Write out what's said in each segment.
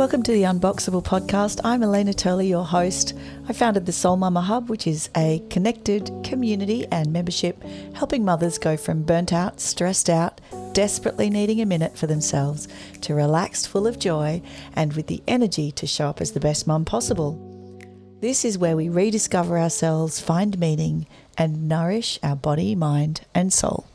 Welcome to the Unboxable podcast. I'm Elena Turley, your host. I founded the Soul Mama Hub, which is a connected community and membership helping mothers go from burnt out, stressed out, desperately needing a minute for themselves to relaxed, full of joy, and with the energy to show up as the best mum possible. This is where we rediscover ourselves, find meaning, and nourish our body, mind, and soul.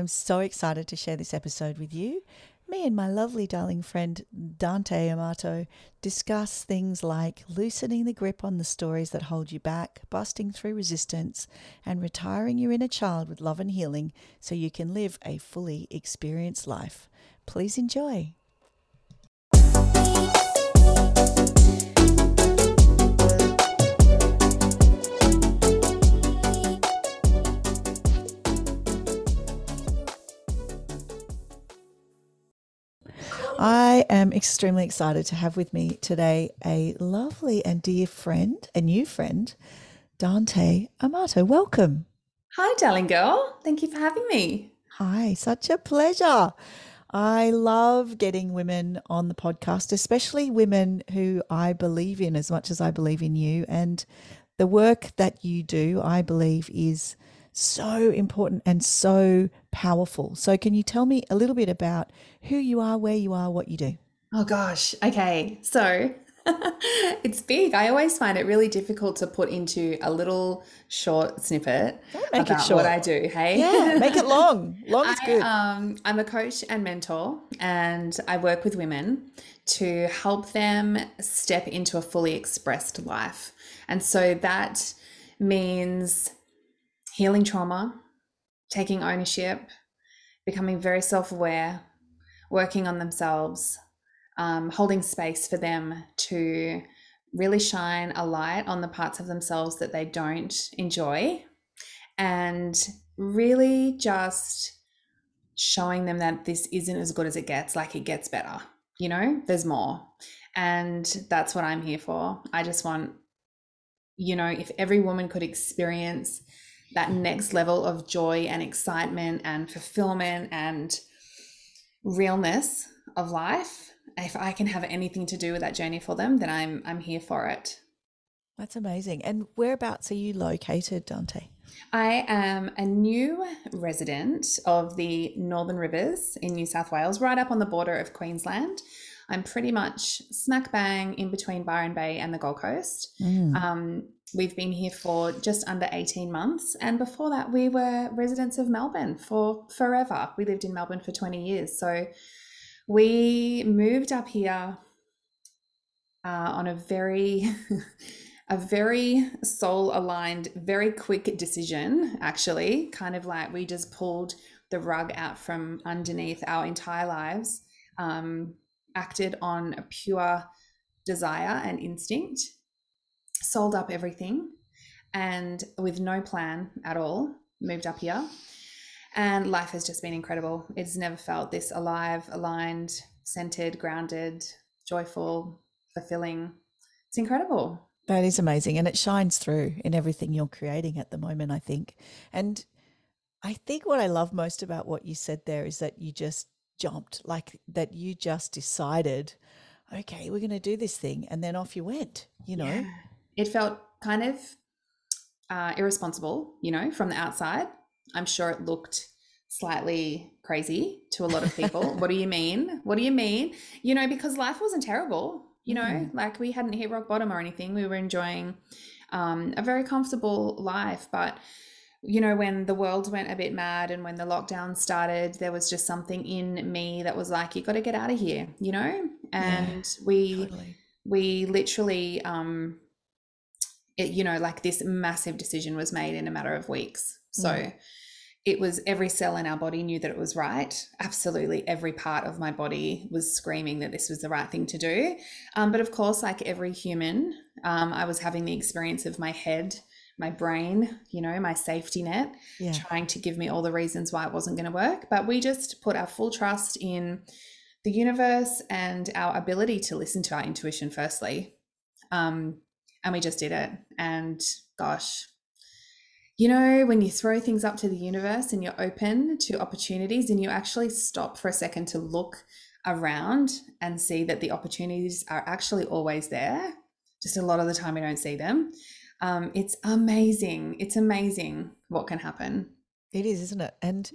Am so excited to share this episode with you. Me and my lovely darling friend Dante Amato discuss things like loosening the grip on the stories that hold you back, busting through resistance, and retiring your inner child with love and healing so you can live a fully experienced life. Please enjoy. I am extremely excited to have with me today a lovely and dear friend, a new friend, Dante Amato. Welcome. Hi, darling girl. Thank you for having me. Hi, such a pleasure. I love getting women on the podcast, especially women who I believe in as much as I believe in you. And the work that you do, I believe, is so important and so powerful. So, can you tell me a little bit about who you are, where you are, what you do? Oh, gosh. Okay. So, it's big. I always find it really difficult to put into a little short snippet about what I do. Hey, yeah, make it long. Long is good. Um, I'm a coach and mentor, and I work with women to help them step into a fully expressed life. And so that means healing trauma, taking ownership, becoming very self aware, working on themselves, um, holding space for them to really shine a light on the parts of themselves that they don't enjoy, and really just showing them that this isn't as good as it gets, like it gets better. You know, there's more. And that's what I'm here for. I just want, you know, if every woman could experience that next level of joy and excitement and fulfillment and realness of life if i can have anything to do with that journey for them then i'm i'm here for it that's amazing and whereabouts are you located dante I am a new resident of the Northern Rivers in New South Wales, right up on the border of Queensland. I'm pretty much smack bang in between Byron Bay and the Gold Coast. Mm. Um, we've been here for just under 18 months. And before that, we were residents of Melbourne for forever. We lived in Melbourne for 20 years. So we moved up here uh, on a very. a very soul aligned, very quick decision, actually. Kind of like we just pulled the rug out from underneath our entire lives, um, acted on a pure desire and instinct, sold up everything and with no plan at all, moved up here. And life has just been incredible. It's never felt this alive, aligned, centered, grounded, joyful, fulfilling. It's incredible. That is amazing. And it shines through in everything you're creating at the moment, I think. And I think what I love most about what you said there is that you just jumped, like that you just decided, okay, we're going to do this thing. And then off you went, you know? Yeah it felt kind of uh, irresponsible, you know, from the outside. I'm sure it looked slightly crazy to a lot of people. what do you mean? What do you mean? You know, because life wasn't terrible, you know, mm-hmm. like we hadn't hit rock bottom or anything. We were enjoying um, a very comfortable life. But, you know, when the world went a bit mad and when the lockdown started, there was just something in me that was like, you got to get out of here, you know? And yeah, we, totally. we literally, um, it, you know, like this massive decision was made in a matter of weeks. So mm. it was every cell in our body knew that it was right. Absolutely every part of my body was screaming that this was the right thing to do. Um, but of course, like every human, um, I was having the experience of my head my brain, you know, my safety net, yeah. trying to give me all the reasons why it wasn't going to work. But we just put our full trust in the universe and our ability to listen to our intuition, firstly. Um, and we just did it. And gosh, you know, when you throw things up to the universe and you're open to opportunities and you actually stop for a second to look around and see that the opportunities are actually always there. Just a lot of the time we don't see them. Um, it's amazing. It's amazing what can happen. It is, isn't it? And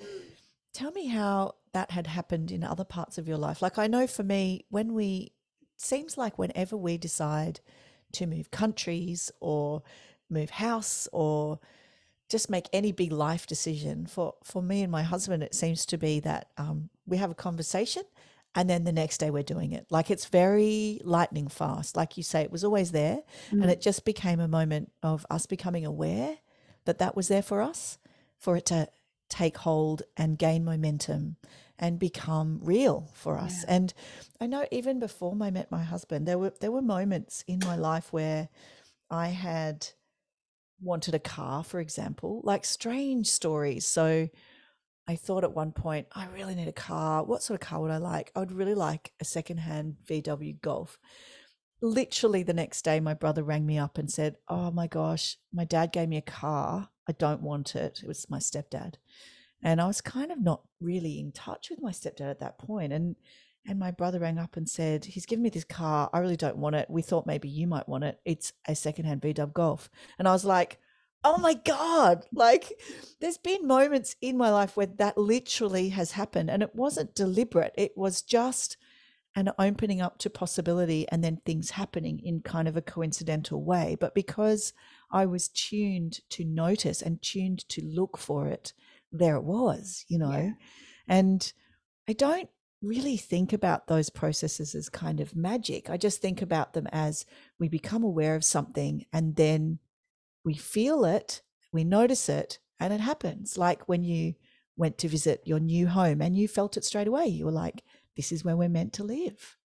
tell me how that had happened in other parts of your life. Like I know for me, when we seems like whenever we decide to move countries or move house or just make any big life decision. For for me and my husband it seems to be that um, we have a conversation and then the next day we're doing it. Like it's very lightning fast. Like you say it was always there mm. and it just became a moment of us becoming aware that that was there for us for it to take hold and gain momentum and become real for us yeah. and i know even before i met my husband there were there were moments in my life where i had wanted a car, for example, like strange stories. So I thought at one point, I really need a car. What sort of car would I like? I would really like a secondhand VW Golf. Literally the next day, my brother rang me up and said, Oh my gosh, my dad gave me a car. I don't want it. It was my stepdad. And I was kind of not really in touch with my stepdad at that point. And and my brother rang up and said, He's given me this car. I really don't want it. We thought maybe you might want it. It's a secondhand VW Golf. And I was like, Oh my God. Like, there's been moments in my life where that literally has happened. And it wasn't deliberate, it was just an opening up to possibility and then things happening in kind of a coincidental way. But because I was tuned to notice and tuned to look for it, there it was, you know. Yeah. And I don't really think about those processes as kind of magic. I just think about them as we become aware of something and then we feel it, we notice it, and it happens. Like when you went to visit your new home and you felt it straight away. You were like, this is where we're meant to live.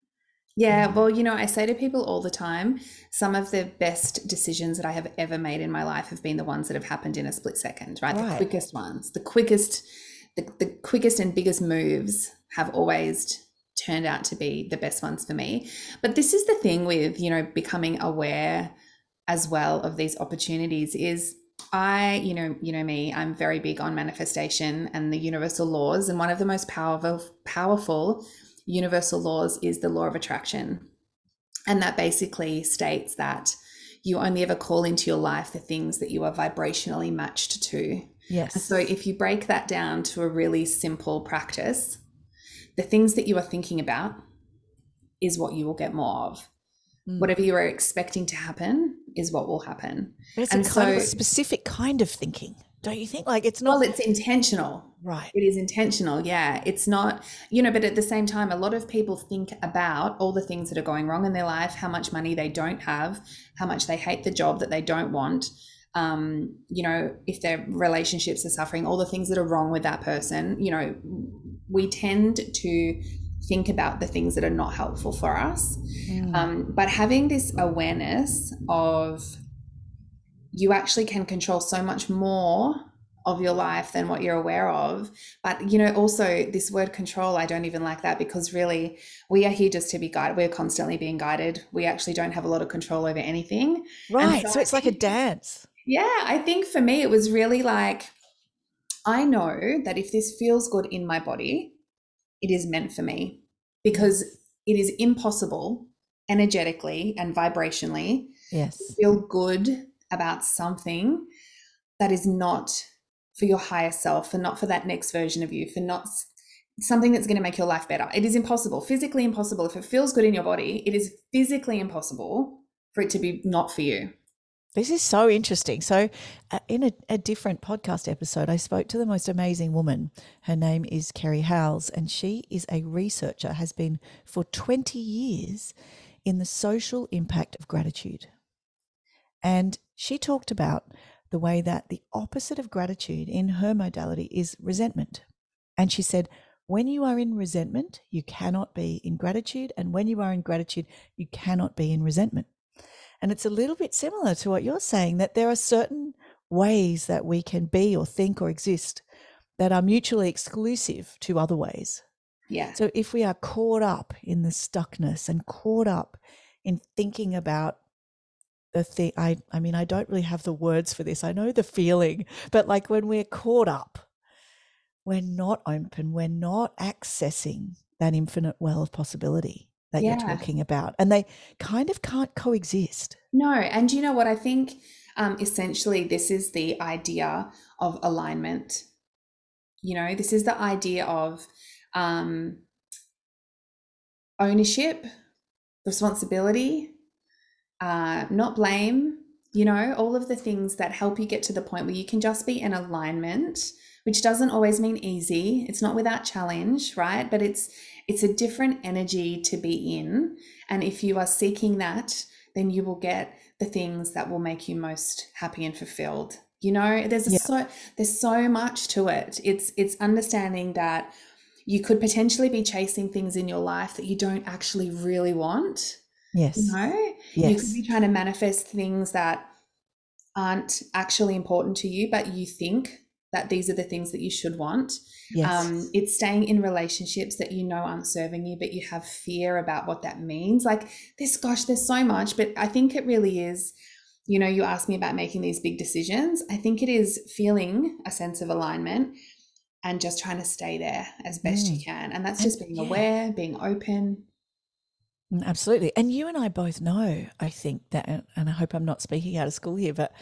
Yeah, mm-hmm. well, you know, I say to people all the time, some of the best decisions that I have ever made in my life have been the ones that have happened in a split second, right? right. The quickest ones, the quickest, the, the quickest and biggest moves have always turned out to be the best ones for me. But this is the thing with, you know, becoming aware as well of these opportunities is I, you know, you know me, I'm very big on manifestation and the universal laws and one of the most powerful powerful universal laws is the law of attraction. And that basically states that you only ever call into your life the things that you are vibrationally matched to. Yes. So if you break that down to a really simple practice, the things that you are thinking about is what you will get more of. Mm. Whatever you are expecting to happen is what will happen. But it's and a kind so, of a specific kind of thinking, don't you think? Like it's not. Well, it's intentional. Right. It is intentional. Yeah. It's not, you know, but at the same time, a lot of people think about all the things that are going wrong in their life, how much money they don't have, how much they hate the job that they don't want. Um, you know, if their relationships are suffering, all the things that are wrong with that person, you know, we tend to think about the things that are not helpful for us. Mm. Um, but having this awareness of you actually can control so much more of your life than what you're aware of. But, you know, also this word control, I don't even like that because really we are here just to be guided. We're constantly being guided. We actually don't have a lot of control over anything. Right. So, so it's like a dance. Yeah. I think for me, it was really like, I know that if this feels good in my body, it is meant for me because it is impossible energetically and vibrationally yes. to feel good about something that is not for your higher self, for not for that next version of you, for not something that's going to make your life better. It is impossible, physically impossible. If it feels good in your body, it is physically impossible for it to be not for you. This is so interesting. So, uh, in a, a, different podcast episode, I spoke to the most amazing woman. Her name is Kerry Howells, and she is a researcher, has been for 20 years in the social impact of gratitude. And she talked about the way that the opposite of gratitude in her modality is resentment. And she said, when you are in resentment, you cannot be in gratitude. And when you are in gratitude, you cannot be in resentment. And it's a little bit similar to what you're saying that there are certain ways that we can be or think or exist that are mutually exclusive to other ways. Yeah. So if we are caught up in the stuckness and caught up in thinking about the thing I I mean I don't really have the words for this. I know the feeling, but like when we're caught up, we're not open, we're not accessing that infinite well of possibility that yeah. you're talking about. And they kind of can't coexist. No, and you know what I think um, essentially this is the idea of alignment. You know, this is the idea of um, ownership, responsibility, uh, not blame, you know, all of the things that help you get to the point where you can just be in alignment, which doesn't always mean easy. It's not without challenge, right? But it's it's a different energy to be in. And if you are seeking that, then you will get the things that will make you most happy and fulfilled. You know, there's yeah. so there's so much to it. It's it's understanding that you could potentially be chasing things in your life that you don't actually really want Yes. You know, yes. you could be trying to manifest things that aren't actually important to you, but you think that these are the things that you should want. Yes. Um, it's staying in relationships that you know aren't serving you, but you have fear about what that means. Like this, gosh, there's so much, but I think it really is. You know, you asked me about making these big decisions. I think it is feeling a sense of alignment and just trying to stay there as best mm. you can. And that's just being yeah. aware, being open, Mm, absolutely. And you and I both know, I think that, and I hope I'm not speaking out of school here, but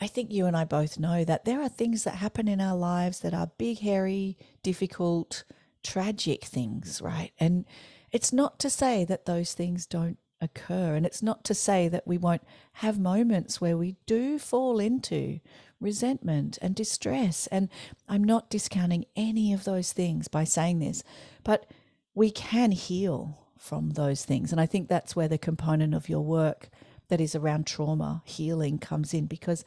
I think you and I both know that there are things that happen in our lives that are big, hairy, difficult, tragic things, right? And it's not to say that those things don't occur. And it's not to say that we won't have moments where we do fall into resentment and distress. And I'm not discounting any of those things by saying this, but we can heal from those things. And I think that's where the component of your work that is around trauma healing comes in because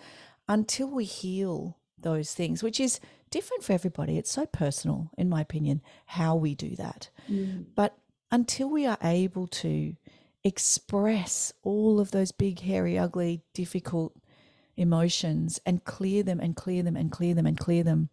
until we heal those things, which is different for everybody, it's so personal, in my opinion, how we do that. Mm. But until we are able to express all of those big, hairy, ugly, difficult emotions and clear them and clear them and clear them and clear them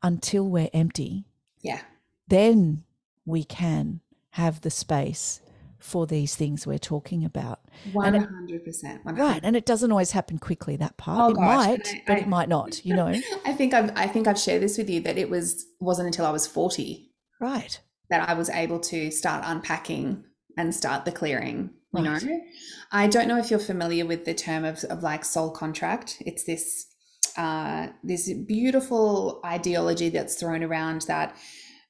until we're empty. Yeah. Then we can have the space for these things we're talking about. One hundred percent. Right, and it doesn't always happen quickly. That part oh, it gosh. might, I, but I, it might not. You know. I think I've I think I've shared this with you that it was wasn't until I was forty, right, that I was able to start unpacking and start the clearing. You right. know, I don't know if you're familiar with the term of, of like soul contract. It's this uh, this beautiful ideology that's thrown around that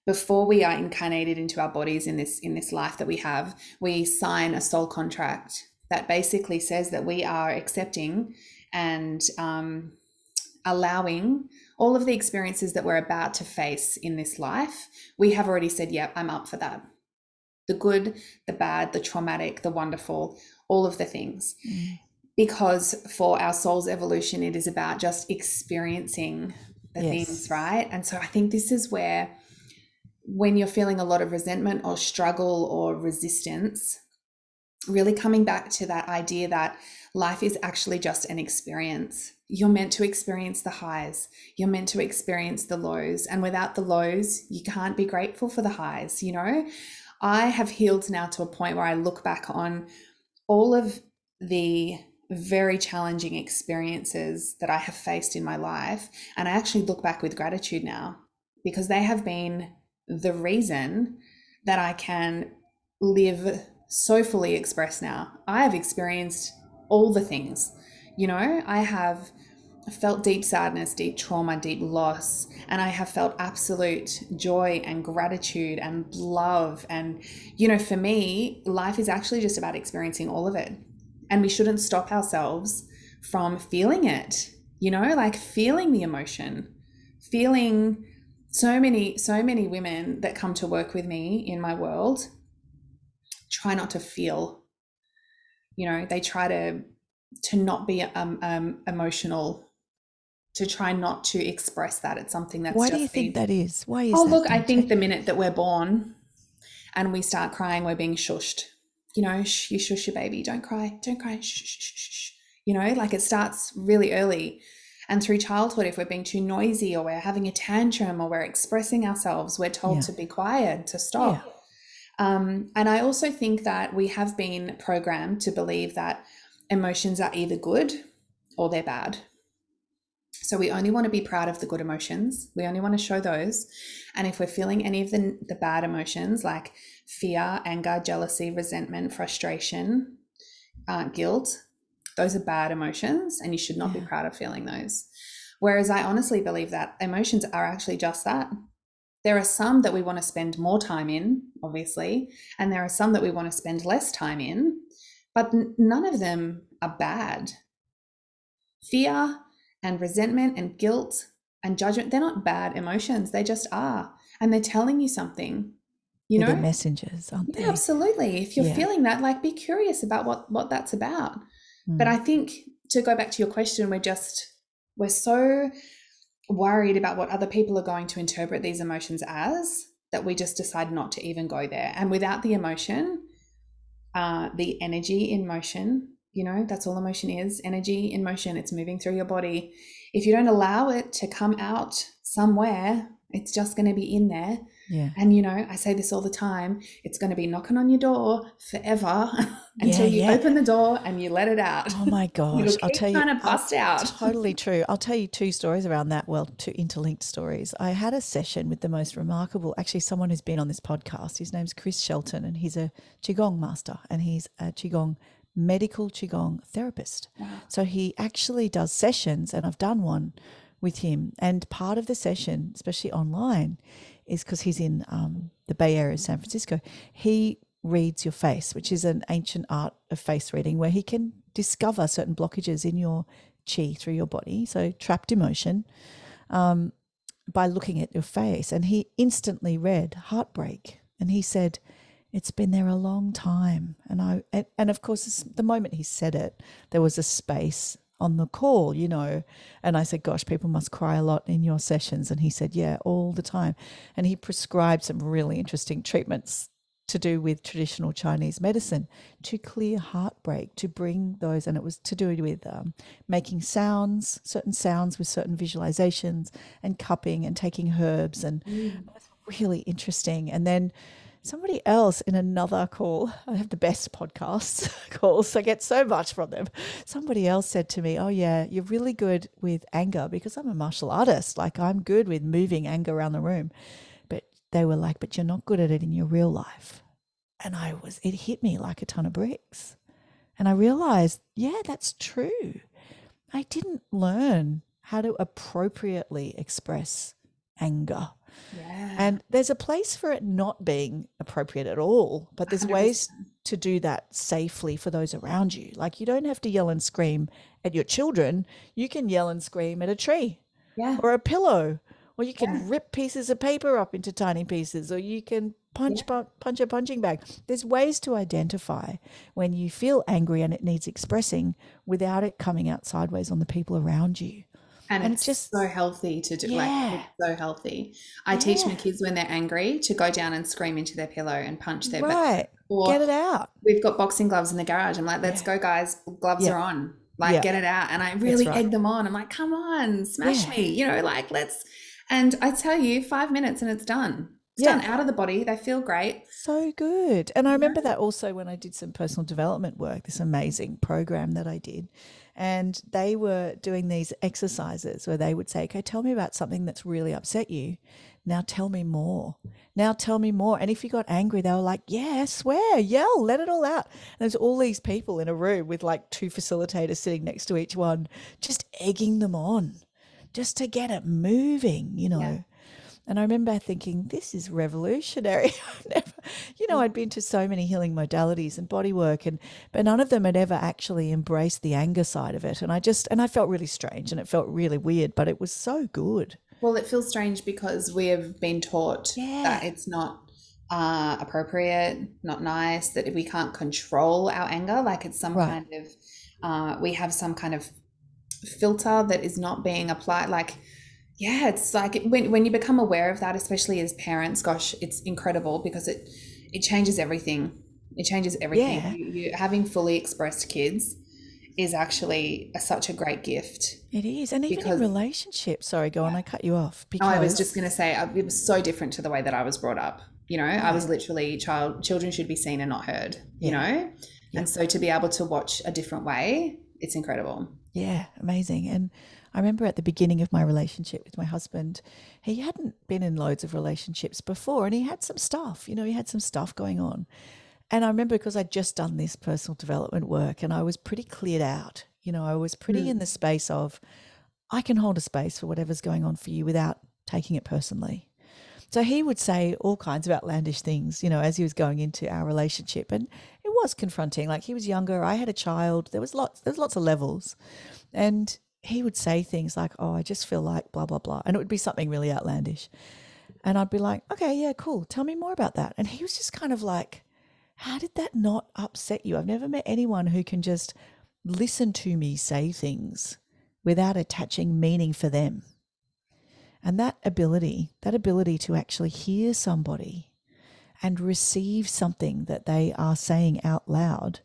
before we are incarnated into our bodies in this in this life that we have we sign a soul contract that basically says that we are accepting and um, allowing all of the experiences that we're about to face in this life we have already said yep yeah, i'm up for that the good the bad the traumatic the wonderful all of the things mm. because for our soul's evolution it is about just experiencing the yes. things right and so i think this is where when you're feeling a lot of resentment or struggle or resistance, really coming back to that idea that life is actually just an experience. You're meant to experience the highs, you're meant to experience the lows. And without the lows, you can't be grateful for the highs. You know, I have healed now to a point where I look back on all of the very challenging experiences that I have faced in my life. And I actually look back with gratitude now because they have been the reason that I can live so fully expressed now. I have experienced all the things. You know, I have felt deep sadness, deep trauma, deep loss, and I have felt absolute joy and gratitude and love. And, you know, for me, life is actually just about experiencing all of it. And we shouldn't stop ourselves from feeling it, you know, like feeling the emotion, feeling so many so many women that come to work with me in my world try not to feel you know they try to to not be um, um emotional to try not to express that. It's something that's why do you think that is? Why is oh look i think the minute that we're born and we start crying we're being shushed. You know shh, you shush your baby. Don't cry. Don't cry. Shh, shh, shh, shh. you know like it starts really early and through childhood, if we're being too noisy or we're having a tantrum or we're expressing ourselves, we're told yeah. to be quiet, to stop. Yeah. Um, and I also think that we have been programmed to believe that emotions are either good or they're bad. So we only want to be proud of the good emotions. We only want to show those. And if we're feeling any of the, the bad emotions like fear, anger, jealousy, resentment, frustration, uh, guilt, those are bad emotions and you should not yeah. be proud of feeling those. Whereas I honestly believe that emotions are actually just that. There are some that we want to spend more time in, obviously, and there are some that we want to spend less time in, but none of them are bad. Fear and resentment and guilt and judgment, they're not bad emotions. They just are. And they're telling you something. You know, they're messengers, aren't yeah, they? Absolutely. If you're yeah. feeling that, like be curious about what what that's about. Mm. But I think to go back to your question, we're just we're so worried about what other people are going to interpret these emotions as that we just decide not to even go there. And without the emotion, uh, the energy in motion, you know, that's all emotion is energy in motion. It's moving through your body. If you don't allow it to come out somewhere, it's just going to be in there. Yeah. And you know, I say this all the time, it's going to be knocking on your door forever until yeah, you yeah. open the door and you let it out. Oh my gosh. I'll tell you kind of bust out. Totally true. I'll tell you two stories around that. Well, two interlinked stories. I had a session with the most remarkable, actually someone who's been on this podcast. His name's Chris Shelton and he's a Qigong master and he's a Qigong medical Qigong therapist. Wow. So he actually does sessions and I've done one with him. And part of the session, especially online, is because he's in um, the Bay Area of San Francisco. He reads your face, which is an ancient art of face reading where he can discover certain blockages in your chi through your body, so trapped emotion, um, by looking at your face. And he instantly read heartbreak. And he said, it's been there a long time. And I and, and of course the moment he said it, there was a space on the call, you know. And I said, Gosh, people must cry a lot in your sessions. And he said, Yeah, all the time. And he prescribed some really interesting treatments to do with traditional Chinese medicine to clear heartbreak, to bring those, and it was to do with um, making sounds, certain sounds with certain visualizations, and cupping and taking herbs, and mm. it was really interesting. And then somebody else in another call, I have the best podcasts calls, I get so much from them. Somebody else said to me, Oh, yeah, you're really good with anger because I'm a martial artist. Like, I'm good with moving anger around the room. But they were like, But you're not good at it in your real life. And I was, it hit me like a ton of bricks. And I realized, yeah, that's true. I didn't learn how to appropriately express anger yeah. And there's a place for it not being appropriate at all, but there's 100%. ways to do that safely for those around you. Like you don't have to yell and scream at your children. You can yell and scream at a tree yeah. or a pillow, or you can yeah. rip pieces of paper up into tiny pieces, or you can punch yeah. punch a punching bag. There's ways to identify when you feel angry and it needs expressing without it coming out sideways on the people around you and, and it's just so healthy to do yeah. like it's so healthy i yeah. teach my kids when they're angry to go down and scream into their pillow and punch their right or get it out we've got boxing gloves in the garage i'm like let's yeah. go guys gloves are on like get it out and i really right. egg them on i'm like come on smash me you know like let's and i tell you five minutes and it's done it's yeah. done out of the body. They feel great. So good. And I remember that also when I did some personal development work, this amazing program that I did. And they were doing these exercises where they would say, okay, tell me about something that's really upset you. Now tell me more. Now tell me more. And if you got angry, they were like, yeah, swear, yell, let it all out. And there's all these people in a room with like two facilitators sitting next to each one, just egging them on, just to get it moving, you know. Yeah. And I remember thinking, this is revolutionary. never, you know, I'd been to so many healing modalities and body work, and but none of them had ever actually embraced the anger side of it. And I just, and I felt really strange and it felt really weird, but it was so good. Well, it feels strange because we have been taught yeah. that it's not uh, appropriate, not nice, that we can't control our anger. Like it's some right. kind of, uh, we have some kind of filter that is not being applied. Like, yeah, it's like when when you become aware of that, especially as parents, gosh, it's incredible because it it changes everything. It changes everything. Yeah. You, you, having fully expressed kids is actually a, such a great gift. It is, and even because, in relationships. Sorry, go on. I cut you off. Because I was just going to say uh, it was so different to the way that I was brought up. You know, I was literally child. Children should be seen and not heard. You know, Yeah. And so to be able to watch a different way, it's incredible. Yeah, amazing. And I remember at the beginning of my relationship with my husband, he hadn't been in loads of relationships before and he had some stuff, you know, he had some stuff going on. And I remember because I'd just done this personal development work and I was pretty cleared out. You know, I was pretty in the mm. space of, I can hold a space for whatever's going on for you without taking it personally. So he would say all kinds of outlandish things, you know, as he was going into our relationship. And was confronting. Like he was younger, I had a child, there was lots, there was lots of levels. And he would say things like, Oh, I just feel like blah, blah, blah. And it would be something really outlandish. And I'd be like, Okay, yeah, cool. Tell me more about that. And he was just kind of like, How did that not upset you? I've never met anyone who can just listen to me say things without attaching meaning for them. And that ability, that ability to actually hear somebody and receive something that they are saying out loud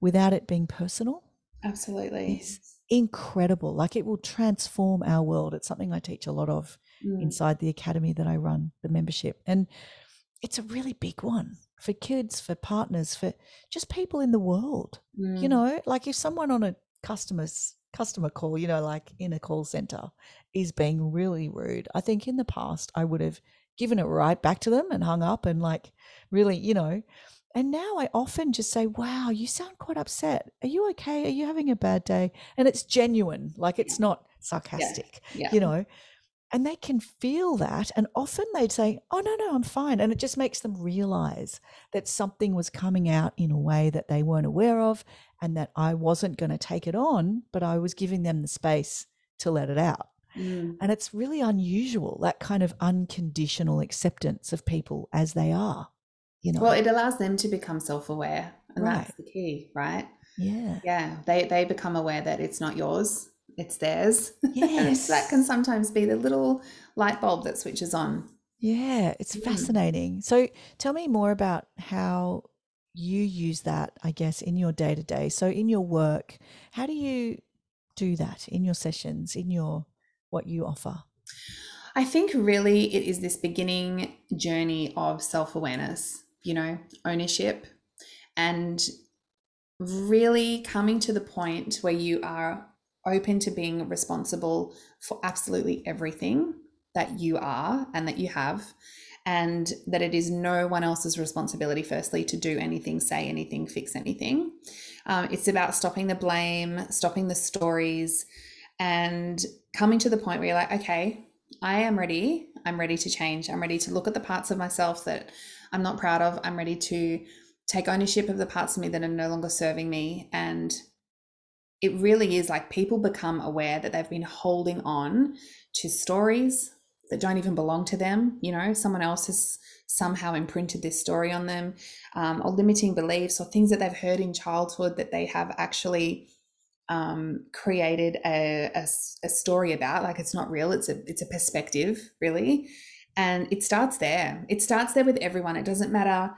without it being personal Absolutely. is incredible. Like it will transform our world. It's something I teach a lot of Mm. inside the academy that I run, the membership. And it's a really big one for kids, for partners, for just people in the world. You Mm. know, like if someone on a customer's customer call, you know, like in a call center is being really rude, I think in the past I would have given it right back to them and hung up and like really, you know. And now I often just say, wow, you sound quite upset. Are you okay? Are you having a bad day? And it's genuine, like it's not sarcastic, Yeah. you know. And they can feel that. And often they'd say, oh, no, no, I'm fine. And it just makes them realize that something was coming out in a way that they weren't aware of and that I wasn't going to take it on, but I was giving them the space to let it out. Mm. And it's really unusual, that kind of unconditional acceptance of people as they are, you know. Well, it allows them to become self-aware, and Right. that's the key, right? yeah. Yeah, they they become aware that it's not yours, it's theirs. Yes. that can sometimes be the little light bulb that switches on. Yeah, it's Mm. fascinating. So tell me more about how you use that, I guess, in your day to day. So in your work, how do you do that in your sessions, in your what you offer? I think really it is this beginning journey of self-awareness, you know, ownership and really coming to the point where you are open to being responsible for absolutely everything that you are and that you have and that it is no one else's responsibility firstly to do anything say anything fix anything um, it's about stopping the blame stopping the stories and coming to the point where you're like okay I am ready. I'm ready to change. I'm ready to look at the parts of myself that I'm not proud of. I'm ready to take ownership of the parts of me that are no longer serving me. And it really is like people become aware that they've been holding on to stories that don't even belong to them. You know, someone else has somehow imprinted this story on them, um, or limiting beliefs, or things that they've heard in childhood that they have actually um, created a, a, a story about like it's not real it's a it's a perspective really and it starts there it starts there with everyone it doesn't matter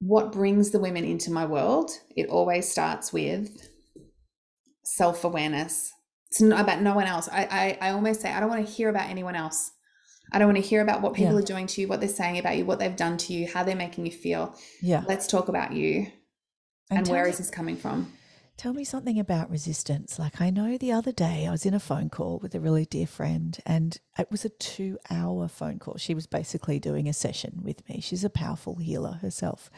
what brings the women into my world it always starts with self-awareness it's not about no one else i i, I almost say i don't want to hear about anyone else I don't want to hear about what people Yeah. are doing to you, what they're saying about you, what they've done to you, how they're making you feel. Yeah. Let's talk about you and, tell where is this coming from? Tell me something about resistance. Like, I know the other day I was in a phone call with a really dear friend, and it was a two hour phone call. She was basically doing a session with me. She's a powerful healer herself.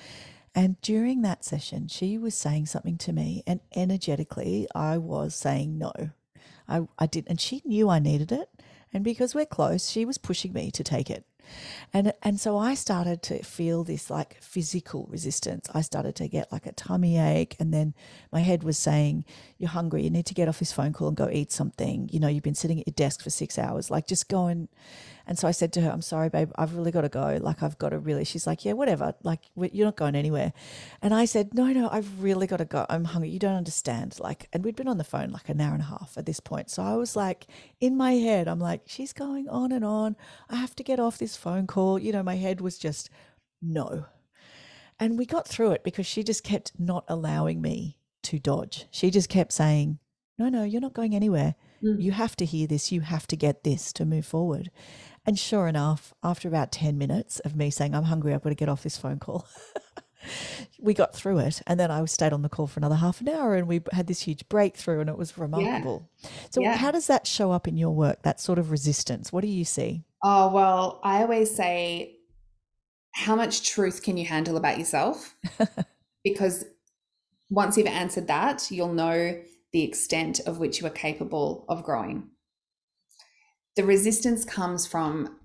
And during that session, she was saying something to me, and energetically, I was saying no. I, I did, and she knew I needed it. And because we're close, she was pushing me to take it. And and so I started to feel this like physical resistance. I started to get like a tummy ache and then my head was saying, You're hungry, you need to get off this phone call and go eat something. You know, you've been sitting at your desk for six hours. Like just go and and so I said to her, I'm sorry, babe, I've really got to go. Like, I've got to really, she's like, yeah, whatever. Like, you're not going anywhere. And I said, no, no, I've really got to go. I'm hungry. You don't understand. Like, and we'd been on the phone like an hour and a half at this point. So I was like, in my head, I'm like, she's going on and on. I have to get off this phone call. You know, my head was just, no. And we got through it because she just kept not allowing me to dodge. She just kept saying, no, no, you're not going anywhere. Mm. You have to hear this. You have to get this to move forward. And sure enough, after about 10 minutes of me saying, I'm hungry, I've got to get off this phone call, we got through it. And then I stayed on the call for another half an hour and we had this huge breakthrough and it was remarkable. So, Yeah. how does that show up in your work, that sort of resistance? What do you see? Oh, well, I always say, how much truth can you handle about yourself? because once you've answered that, you'll know the extent of which you are capable of growing. The resistance comes from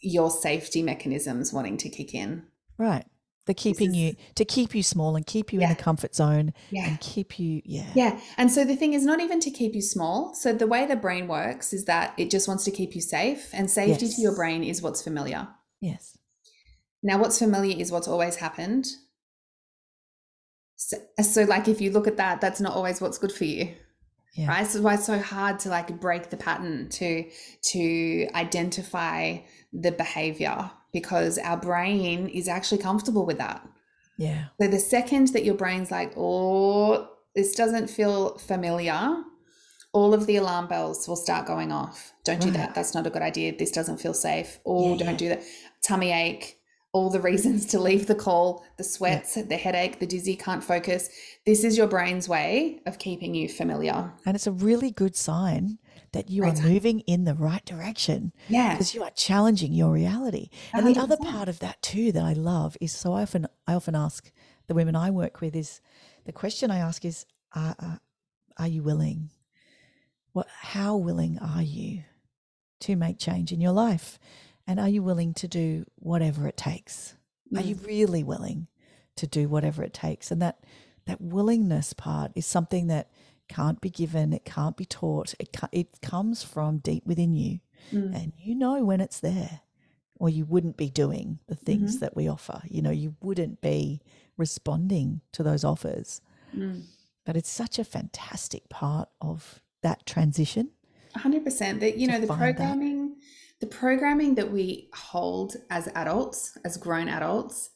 your safety mechanisms wanting to kick in. Right. The keeping is- you, to keep you small and keep you in Yeah. the comfort zone Yeah. and keep you, yeah. Yeah. And so the thing is not even to keep you small. So the way the brain works is that it just wants to keep you safe, and safety to your brain is what's familiar. Yes. Now, what's familiar is what's always happened. So, so, like, if you look at that, that's not always what's good for you, Yeah. right? So, why it's so hard to like break the pattern to to identify the behavior because our brain is actually comfortable with that. Yeah. So, the second that your brain's like, oh, this doesn't feel familiar, all of the alarm bells will start going off. Don't do that. That's not a good idea. This doesn't feel safe. Oh, Yeah, don't yeah. do that. Tummy ache, all the reasons to leave the call, the sweats, the headache, the dizzy, can't focus. This is your brain's way of keeping you familiar. And it's a really good sign that you Great are moving in the right direction Yeah. because you are challenging your reality. And the other part of that too that I love is so I often I often ask the women I work with is the question I ask is are, are, are you willing? What how willing are you to make change in your life? And are you willing to do whatever it takes? Are you really willing to do whatever it takes? And that that willingness part is something that can't be given, it can't be taught. It it comes from deep within you, Mm. and you know when it's there, or you wouldn't be doing the things Mhm. that we offer. You know, you wouldn't be responding to those offers. Mm. But it's such a fantastic part of that transition. hundred percent. That you know the programming that. The programming that we hold as adults, as grown adults,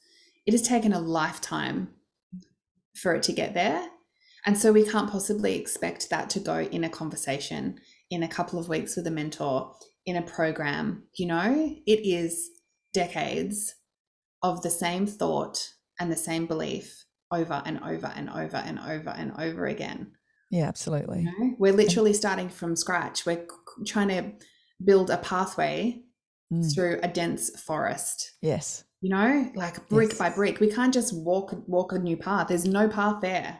it has taken a lifetime for it to get there, and so we can't possibly expect that to go in a conversation in a couple of weeks with a mentor in a program. You know, it is decades of the same thought and the same belief over and over and over and over and over again. Yeah, absolutely. You know, we're literally starting from scratch. We're trying to build a pathway Mm, through a dense forest. Yes. You know, like brick Yes. by brick. We can't just walk walk a new path. There's no path there.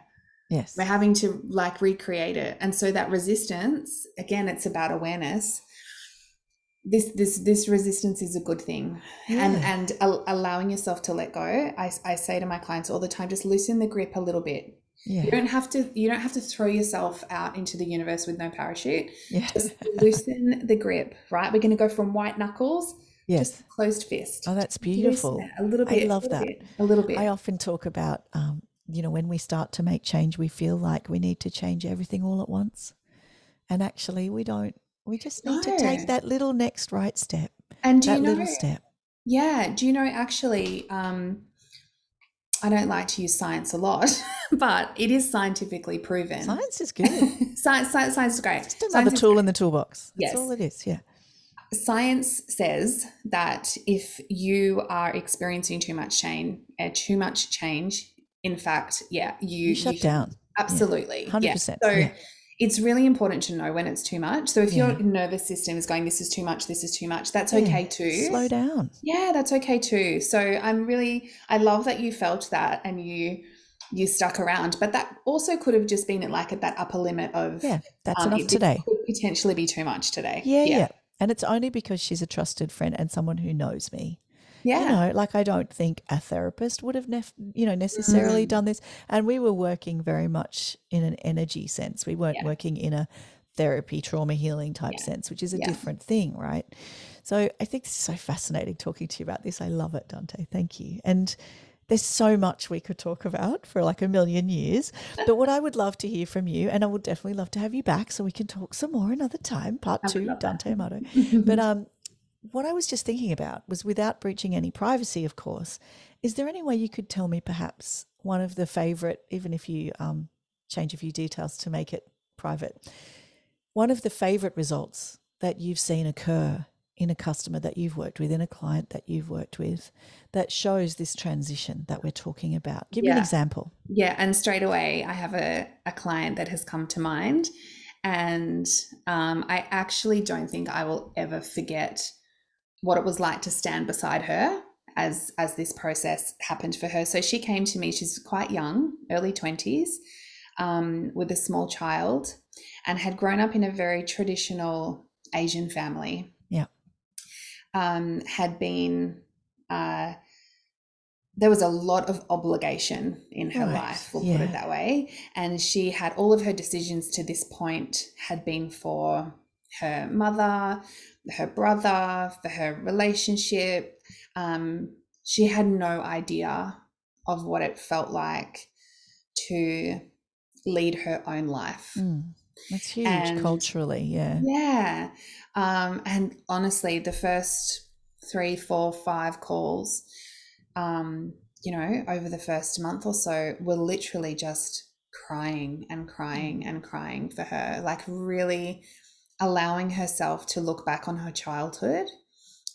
Yes. We're having to like recreate it. And so that resistance, again, it's about awareness. This this this resistance is a good thing, and and al- allowing yourself to let go. I I say to my clients all the time, just loosen the grip a little bit. You don't have to you don't have to throw yourself out into the universe with no parachute. Yes. Just loosen the grip, right? We're going to go from white knuckles Yes. to closed fist. Oh, that's beautiful. it A little bit. I love a that. bit, a little bit. I often talk about, um, you know, when we start to make change, we feel like we need to change everything all at once. And actually, we don't. We just need to take that little next right step, and do that you know? little step. Yeah. Do you know? Actually, um, I don't like to use science a lot, but it is scientifically proven. Science is good. science, science, science is great. Just another Science is tool in the toolbox. That's Yes. all it is. Yeah. science says that if you are experiencing too much change, uh, too much change, in fact, yeah, you, You shut you- down. Absolutely, yeah. percent. So Yeah. It's really important to know when it's too much. So if Yeah. your nervous system is going, "This is too much. This is too much," that's Yeah. okay too. Slow down. Yeah, that's okay too. So I'm really, I love that you felt that and you you stuck around, but that also could have just been at like at that upper limit of Yeah. That's um, enough it- today. Could potentially be too much today. Yeah, yeah. And it's only because she's a trusted friend and someone who knows me. Yeah. You know, like I don't think a therapist would have, nef- you know, necessarily Mm. done this. And we were working very much in an energy sense. We weren't Yeah. working in a therapy, trauma healing type Yeah. sense, which is a Yeah. different thing, right? So I think it's so fascinating talking to you about this. I love it, Dante. Thank you. And there's so much we could talk about for like a million years. But what I would love to hear from you, and I would definitely love to have you back so we can talk some more another time, part two. Dante Amato. But um, what I was just thinking about was without breaching any privacy, of course, is there any way you could tell me perhaps one of the favorite, even if you um, change a few details to make it private, one of the favorite results that you've seen occur in a customer that you've worked with, in a client that you've worked with, that shows this transition that we're talking about? Give me an example. Yeah, and straight away, I have a, a client that has come to mind. And um, I actually don't think I will ever forget what it was like to stand beside her as as this process happened for her. So she came to me, she's quite young, early 20s, um, with a small child, and had grown up in a very traditional Asian family. Yeah. Um, had been uh, there was a lot of obligation in her Right, life, we'll put it that way. And she had all of her decisions to this point had been for her mother, her brother, for her relationship. Um, she had no idea of what it felt like to lead her own life. Mm, that's huge And- culturally. Yeah. Yeah. Um, and honestly, the first three, four, five calls, um, you know, over the first month or so were literally just crying and crying and crying for her, like really allowing herself to look back on her childhood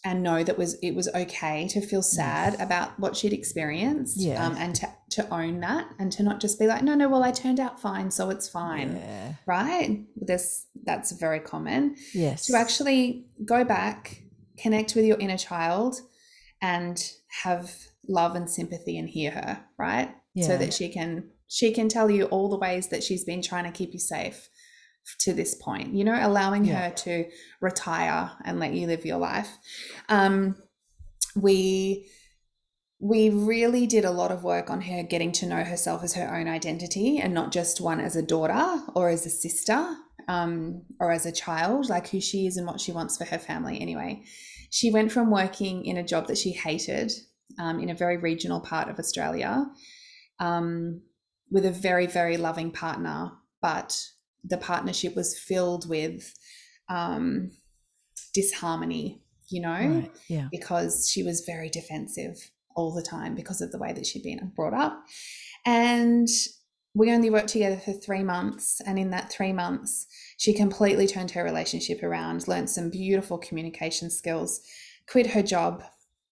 and know that was it was okay to feel sad about what she'd experienced Yeah. um, and to, to own that and to not just be like no no well i turned out fine so it's fine. Yeah. right? This that's very common. Yes. to actually go back connect with your inner child and have love and sympathy and hear her right? So that she can she can tell you all the ways that she's been trying to keep you safe to this point you know allowing Yeah. her to retire and let you live your life um we we really did a lot of work on her getting to know herself as her own identity and not just one as a daughter or as a sister um, or as a child, like who she is and what she wants for her family. Anyway, she went from working in a job that she hated um, in a very regional part of Australia um, with a very, very loving partner, but the partnership was filled with um, disharmony, you know? Right. Yeah. because she was very defensive all the time because of the way that she'd been brought up. And we only worked together for three months. And in that three months, she completely turned her relationship around, learned some beautiful communication skills, quit her job,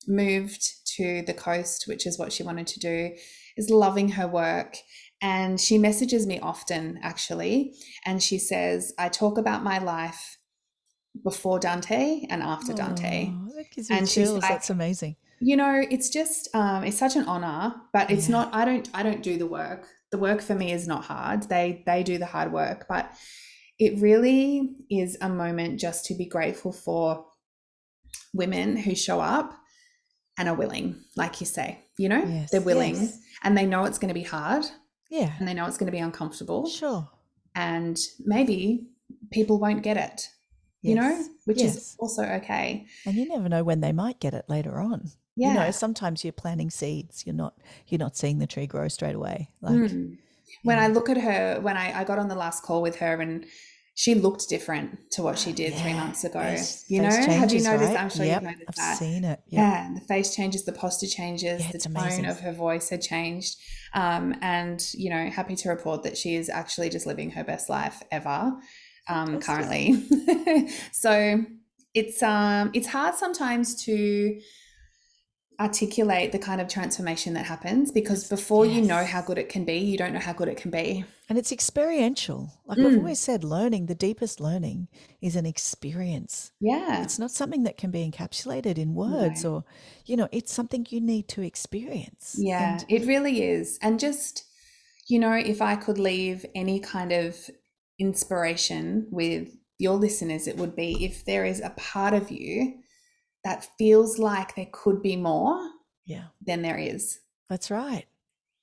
moved to the coast, which is what she wanted to do, is loving her work. And she messages me often, actually. And she says, I talk about my life before Dante and after Dante Oh, gives you she's chills. like- That's amazing. you know it's just um it's such an honor but it's Yeah. not i don't i don't do the work the work for me is not hard they they do the hard work but it really is a moment just to be grateful for women who show up and are willing like you say you know Yes, they're willing yes. and they know it's going to be hard Yeah. and they know it's going to be uncomfortable Sure. and maybe people won't get it you know Yes, which is also okay And you never know when they might get it later on. yeah You know, sometimes you're planting seeds. You're not you're not seeing the tree grow straight away. Like Mm. when yeah. I look at her, when I, I got on the last call with her and she looked different to what she did three months ago. face- you know, face have you changes, noticed? right? I'm sure Yep, you've noticed I've that. seen it. Yep. Yeah, the face changes, the posture changes, Yeah, the tone amazing. of her voice had changed. Um, and, you know, happy to report that she is actually just living her best life ever um, currently. so it's um it's hard sometimes to articulate the kind of transformation that happens because before you know how good it can be, you don't know how good it can be. And it's experiential. Like Mm. always said, learning, the deepest learning is an experience. Yeah. It's not something that can be encapsulated in words or, you know, it's something you need to experience. Yeah, And it really is. And just, you know, if I could leave any kind of inspiration with your listeners, it would be if there is a part of you that feels like there could be more, yeah, than there is. that's right.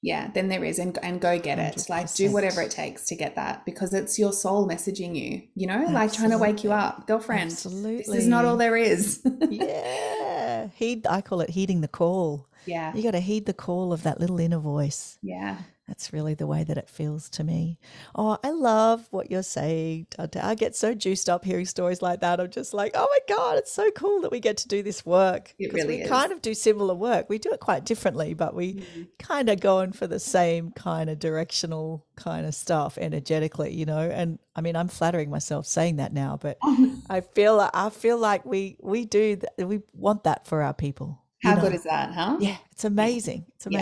Yeah, then there is. And, and go get it. Like, do whatever it takes to get that because it's your soul messaging you, you know, like trying to wake you up. Girlfriend, Absolutely. this is not all there is. yeah. Heed, I call it heeding the call. yeah. You got to heed the call of that little inner voice. Yeah. That's really the way that it feels to me. Oh, I love what you're saying, Dante. I get so juiced up hearing stories like that. I'm just like, oh my God, it's so cool that we get to do this work. Because really we is. kind of do similar work. We do it quite differently, but we Mm-hmm. kind of going for the same kind of directional kind of stuff energetically, you know. And I mean, I'm flattering myself saying that now, but I feel I feel like we we do that. We want that for our people. you How know? good is that, huh? Yeah, it's amazing. It's Yeah.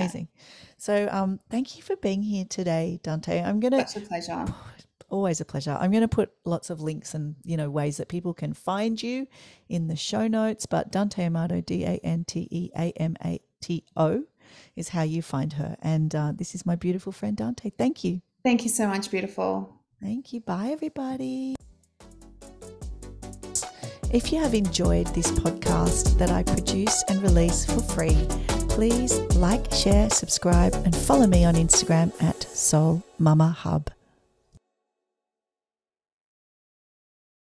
So, um, thank you for being here today, Dante. I'm gonna Such a pleasure. always a pleasure. I'm gonna put lots of links and you know ways that people can find you in the show notes. But Dante Amato, D A N T E A M A T O, is how you find her. And uh, this is my beautiful friend Dante. Thank you. Thank you so much, beautiful. Thank you. Bye, everybody. If you have enjoyed this podcast that I produce and release for free, please like, share, subscribe, and follow me on Instagram at Soul Mama Hub.